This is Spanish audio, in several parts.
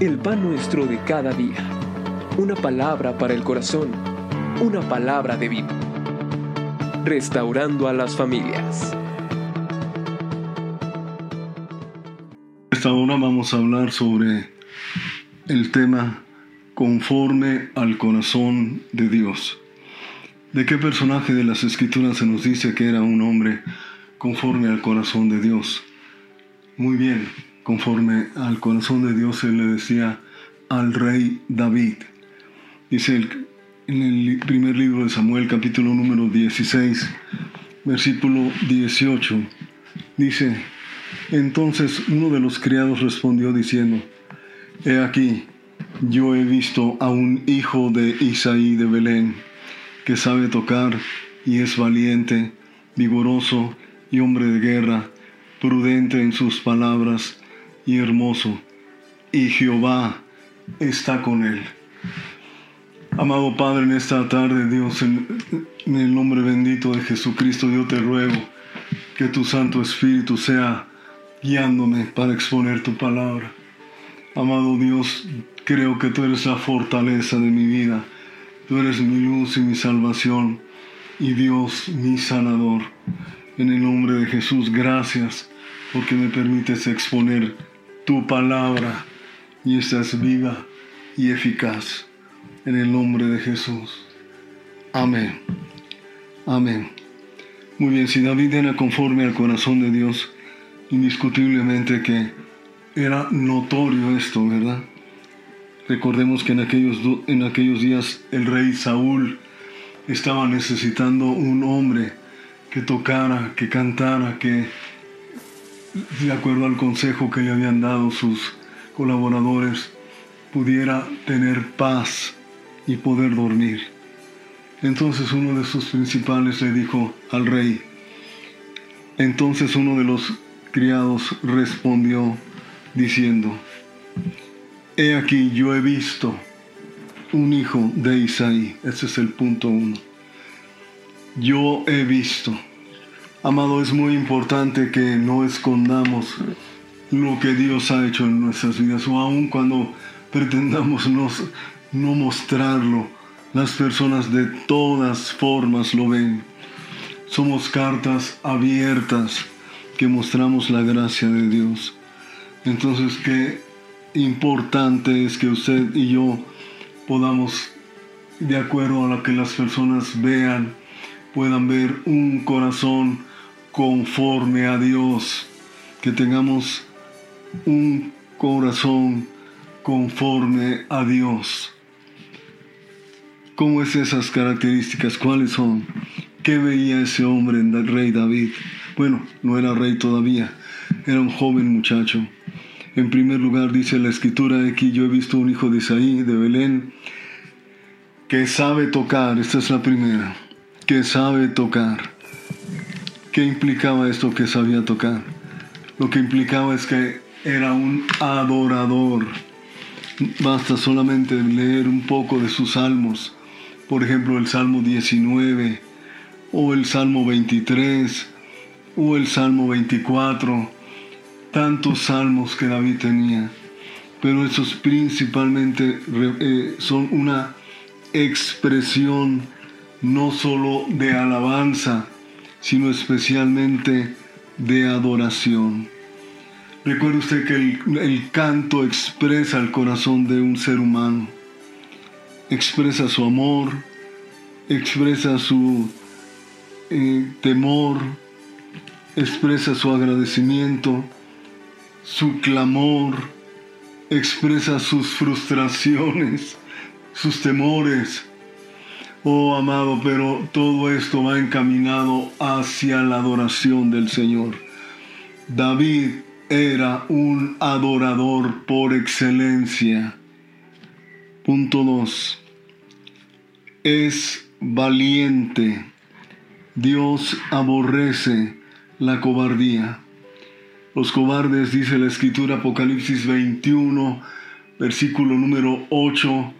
el pan nuestro de cada día. Una palabra para el corazón, una palabra de vida. Restaurando a las familias. Esta hora vamos a hablar sobre el tema conforme al corazón de Dios. ¿De qué personaje de las escrituras se nos dice que era un hombre conforme al corazón de Dios? Muy bien, conforme al corazón de Dios, él le decía al rey David. Dice en el primer libro de Samuel, capítulo número 16, versículo 18, dice, entonces uno de los criados respondió diciendo, He aquí, yo he visto a un hijo de Isaí de Belén que sabe tocar y es valiente, vigoroso y hombre de guerra, prudente en sus palabras y hermoso, y Jehová está con él. Amado Padre, en esta tarde, Dios, en, el nombre bendito de Jesucristo, yo te ruego que tu Santo Espíritu sea guiándome para exponer tu palabra. Amado Dios, creo que tú eres la fortaleza de mi vida Tú eres mi luz y mi salvación y Dios mi sanador. En el nombre de Jesús, gracias porque me permites exponer tu palabra y esta es viva y eficaz. En el nombre de Jesús. Amén. Amén. Muy bien, si David era conforme al corazón de Dios, indiscutiblemente que era notorio esto, ¿verdad? Recordemos que en aquellos, en aquellos días el rey Saúl estaba necesitando un hombre que tocara, que cantara, que de acuerdo al consejo que le habían dado sus colaboradores, pudiera tener paz y poder dormir. Entonces uno de sus principales le dijo al rey, entonces uno de los criados respondió diciendo, He aquí yo he visto un hijo de Isaí. Ese es el punto uno. Yo he visto. Amado, es muy importante que no escondamos lo que Dios ha hecho en nuestras vidas o aun cuando pretendamos no mostrarlo. Las personas de todas formas lo ven. Somos cartas abiertas que mostramos la gracia de Dios. Entonces que importante es que usted y yo podamos, de acuerdo a lo que las personas vean, puedan ver un corazón conforme a Dios, que tengamos un corazón conforme a Dios. ¿Cómo es esas características? ¿Cuáles son? ¿Qué veía ese hombre en el rey David? Bueno, no era rey todavía, era un joven muchacho en primer lugar dice la escritura aquí, yo he visto un hijo de Isaí, de Belén, que sabe tocar, esta es la primera, que sabe tocar. ¿Qué implicaba esto que sabía tocar? Lo que implicaba es que era un adorador. Basta solamente leer un poco de sus salmos, por ejemplo el Salmo 19, o el Salmo 23, o el Salmo 24, tantos salmos que David tenía, pero esos principalmente eh, son una expresión no solo de alabanza, sino especialmente de adoración. Recuerde usted que el, canto expresa el corazón de un ser humano, expresa su amor, expresa su eh, temor, expresa su agradecimiento, su clamor, expresa sus frustraciones, sus temores. Oh amado, pero todo esto va encaminado hacia la adoración del Señor. David era un adorador por excelencia. Punto 2. Es valiente. Dios aborrece la cobardía. Los cobardes, dice la escritura Apocalipsis 21, versículo número 8,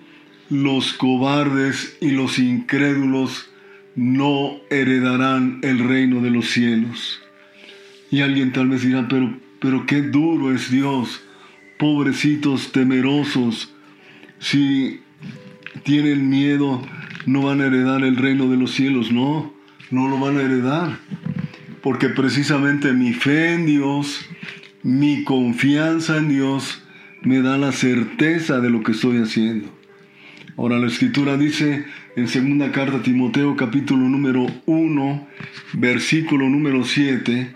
los cobardes y los incrédulos no heredarán el reino de los cielos. Y alguien tal vez dirá, pero, pero qué duro es Dios pobrecitos, temerosos, si tienen miedo, no van a heredar el reino de los cielos. No, no lo van a heredar. Porque precisamente mi fe en Dios, mi confianza en Dios, me da la certeza de lo que estoy haciendo. Ahora la escritura dice en segunda carta a Timoteo capítulo número 1, versículo número 7,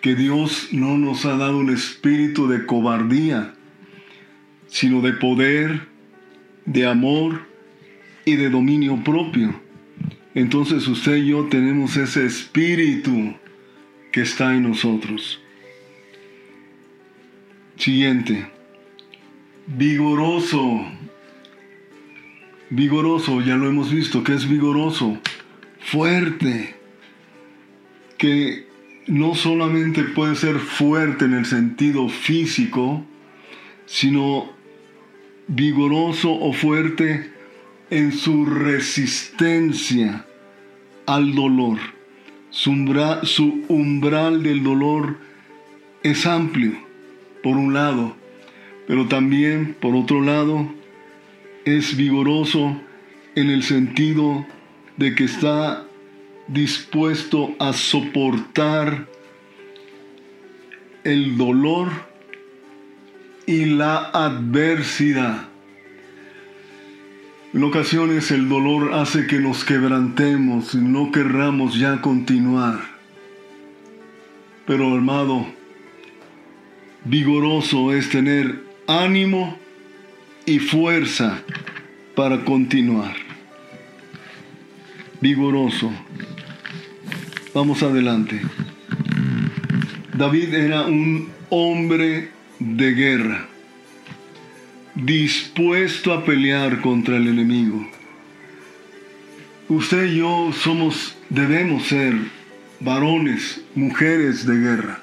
que Dios no nos ha dado un espíritu de cobardía, sino de poder, de amor y de dominio propio. Entonces usted y yo tenemos ese espíritu que está en nosotros. Siguiente. Vigoroso. Vigoroso, ya lo hemos visto, que es vigoroso. Fuerte. Que no solamente puede ser fuerte en el sentido físico, sino vigoroso o fuerte en su resistencia al dolor. Su umbral, del dolor es amplio, por un lado, pero también, por otro lado, es vigoroso en el sentido de que está dispuesto a soportar el dolor y la adversidad. En ocasiones el dolor hace que nos quebrantemos y no querramos ya continuar. Pero amado, vigoroso es tener ánimo y fuerza para continuar. Vigoroso. Vamos adelante. David era un hombre de guerra dispuesto a pelear contra el enemigo. Usted y yo somos, debemos ser varones, mujeres de guerra.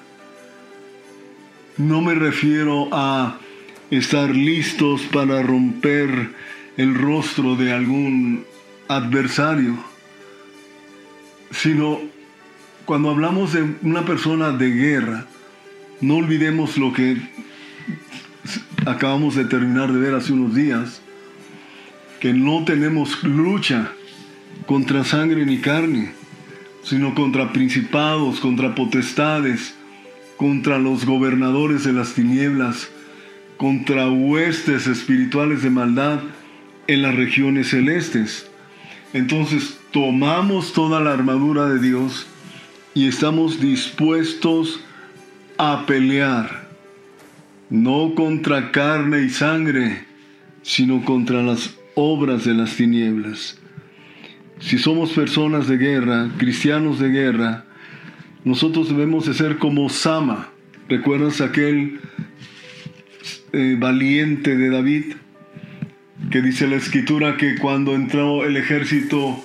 No me refiero a estar listos para romper el rostro de algún adversario, sino cuando hablamos de una persona de guerra, no olvidemos lo que acabamos de terminar de ver hace unos días, que no tenemos lucha contra sangre ni carne, sino contra principados, contra potestades, contra los gobernadores de las tinieblas, contra huestes espirituales de maldad en las regiones celestes. Entonces tomamos toda la armadura de Dios y estamos dispuestos a pelear no contra carne y sangre, sino contra las obras de las tinieblas. Si somos personas de guerra, cristianos de guerra, nosotros debemos de ser como Sama. ¿Recuerdas aquel eh, valiente de David? Que dice la escritura que cuando entró el ejército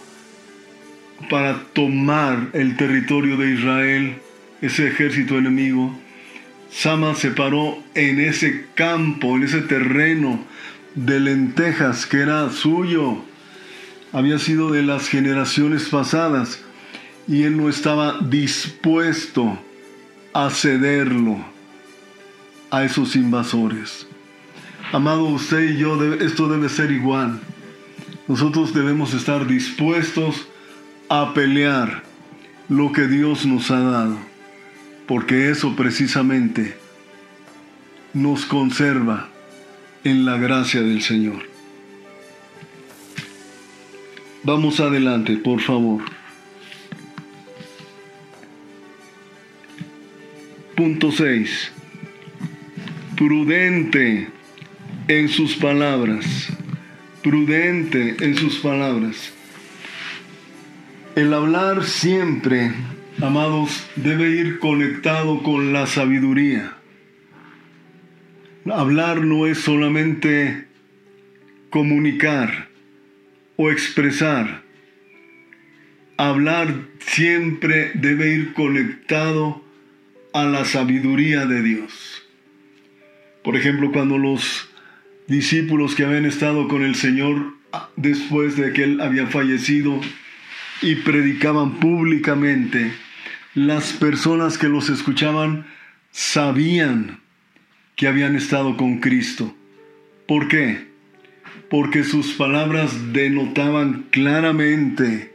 para tomar el territorio de Israel, ese ejército enemigo, Sama se paró en ese campo, en ese terreno de lentejas que era suyo. Había sido de las generaciones pasadas y él no estaba dispuesto a cederlo a esos invasores. Amado usted y yo, esto debe ser igual. Nosotros debemos estar dispuestos a pelear lo que Dios nos ha dado porque eso precisamente nos conserva en la gracia del Señor. Vamos adelante, por favor. Punto 6. Prudente en sus palabras. Prudente en sus palabras. El hablar siempre amados, debe ir conectado con la sabiduría. Hablar no es solamente comunicar o expresar. Hablar siempre debe ir conectado a la sabiduría de Dios. Por ejemplo, cuando los discípulos que habían estado con el Señor después de que Él había fallecido y predicaban públicamente, las personas que los escuchaban sabían que habían estado con Cristo. ¿Por qué? Porque sus palabras denotaban claramente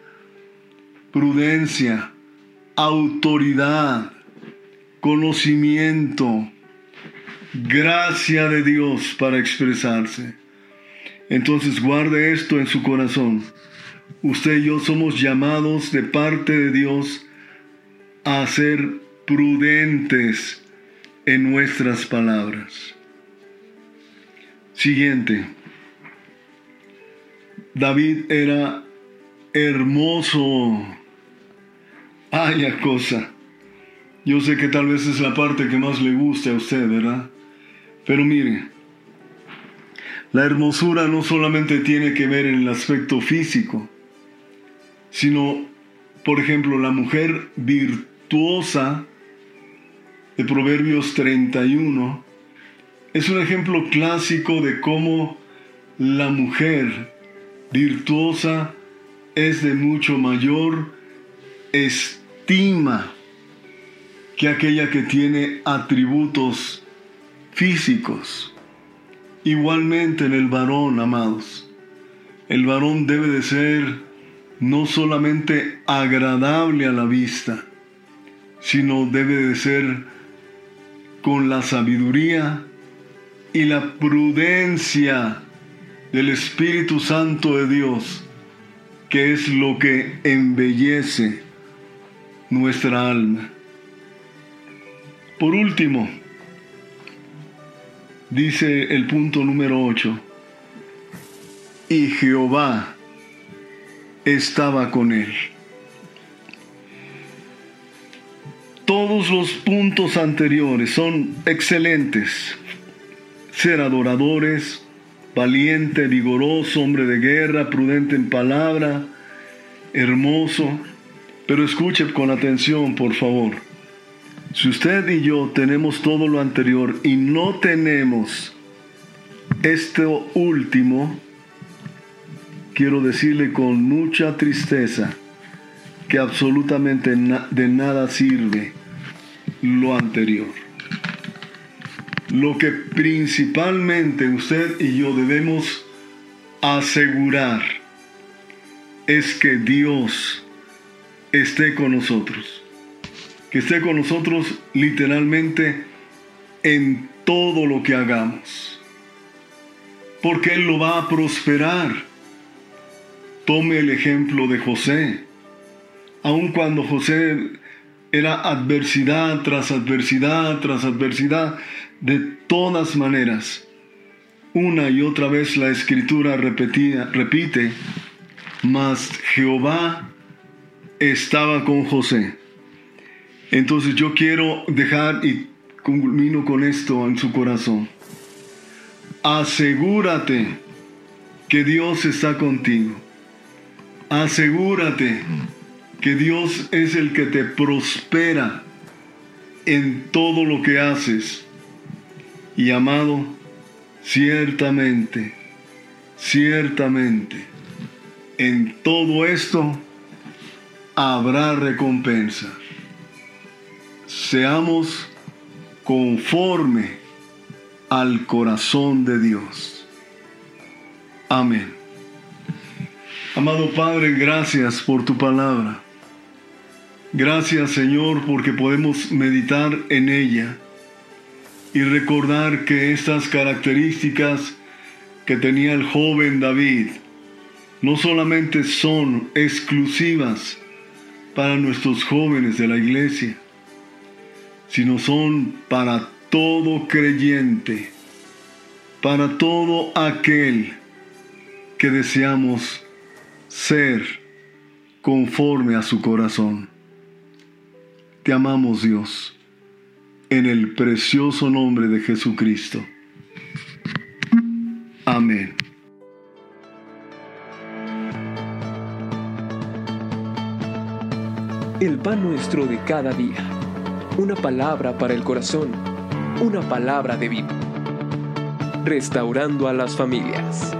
prudencia, autoridad, conocimiento, gracia de Dios para expresarse. Entonces guarde esto en su corazón. Usted y yo somos llamados de parte de Dios a ser prudentes en nuestras palabras. Siguiente. David era hermoso. Haya cosa. Yo sé que tal vez es la parte que más le guste a usted, ¿verdad? Pero mire, la hermosura no solamente tiene que ver en el aspecto físico, sino, por ejemplo, la mujer virtuosa de Proverbios 31 es un ejemplo clásico de cómo la mujer virtuosa es de mucho mayor estima que aquella que tiene atributos físicos. Igualmente en el varón, amados, el varón debe de ser no solamente agradable a la vista, sino debe de ser con la sabiduría y la prudencia del Espíritu Santo de Dios, que es lo que embellece nuestra alma. Por último, dice el punto número 8, y Jehová estaba con él. Todos los puntos anteriores son excelentes. Ser adoradores, valiente, vigoroso, hombre de guerra, prudente en palabra, hermoso. Pero escuche con atención, por favor. Si usted y yo tenemos todo lo anterior y no tenemos esto último, quiero decirle con mucha tristeza, que absolutamente de nada sirve lo anterior. Lo que principalmente usted y yo debemos asegurar es que Dios esté con nosotros. Que esté con nosotros literalmente en todo lo que hagamos. Porque Él lo va a prosperar. Tome el ejemplo de José aun cuando José era adversidad tras adversidad tras adversidad, de todas maneras, una y otra vez la escritura repetía, repite, mas Jehová estaba con José. Entonces yo quiero dejar y culmino con esto en su corazón. Asegúrate que Dios está contigo. Asegúrate que Dios es el que te prospera en todo lo que haces. Y amado, ciertamente, ciertamente, en todo esto habrá recompensa. Seamos conforme al corazón de Dios. Amén. Amado Padre, gracias por tu palabra. Gracias Señor porque podemos meditar en ella y recordar que estas características que tenía el joven David no solamente son exclusivas para nuestros jóvenes de la iglesia, sino son para todo creyente, para todo aquel que deseamos ser conforme a su corazón. Te amamos Dios, en el precioso nombre de Jesucristo. Amén. El pan nuestro de cada día. Una palabra para el corazón. Una palabra de vida. Restaurando a las familias.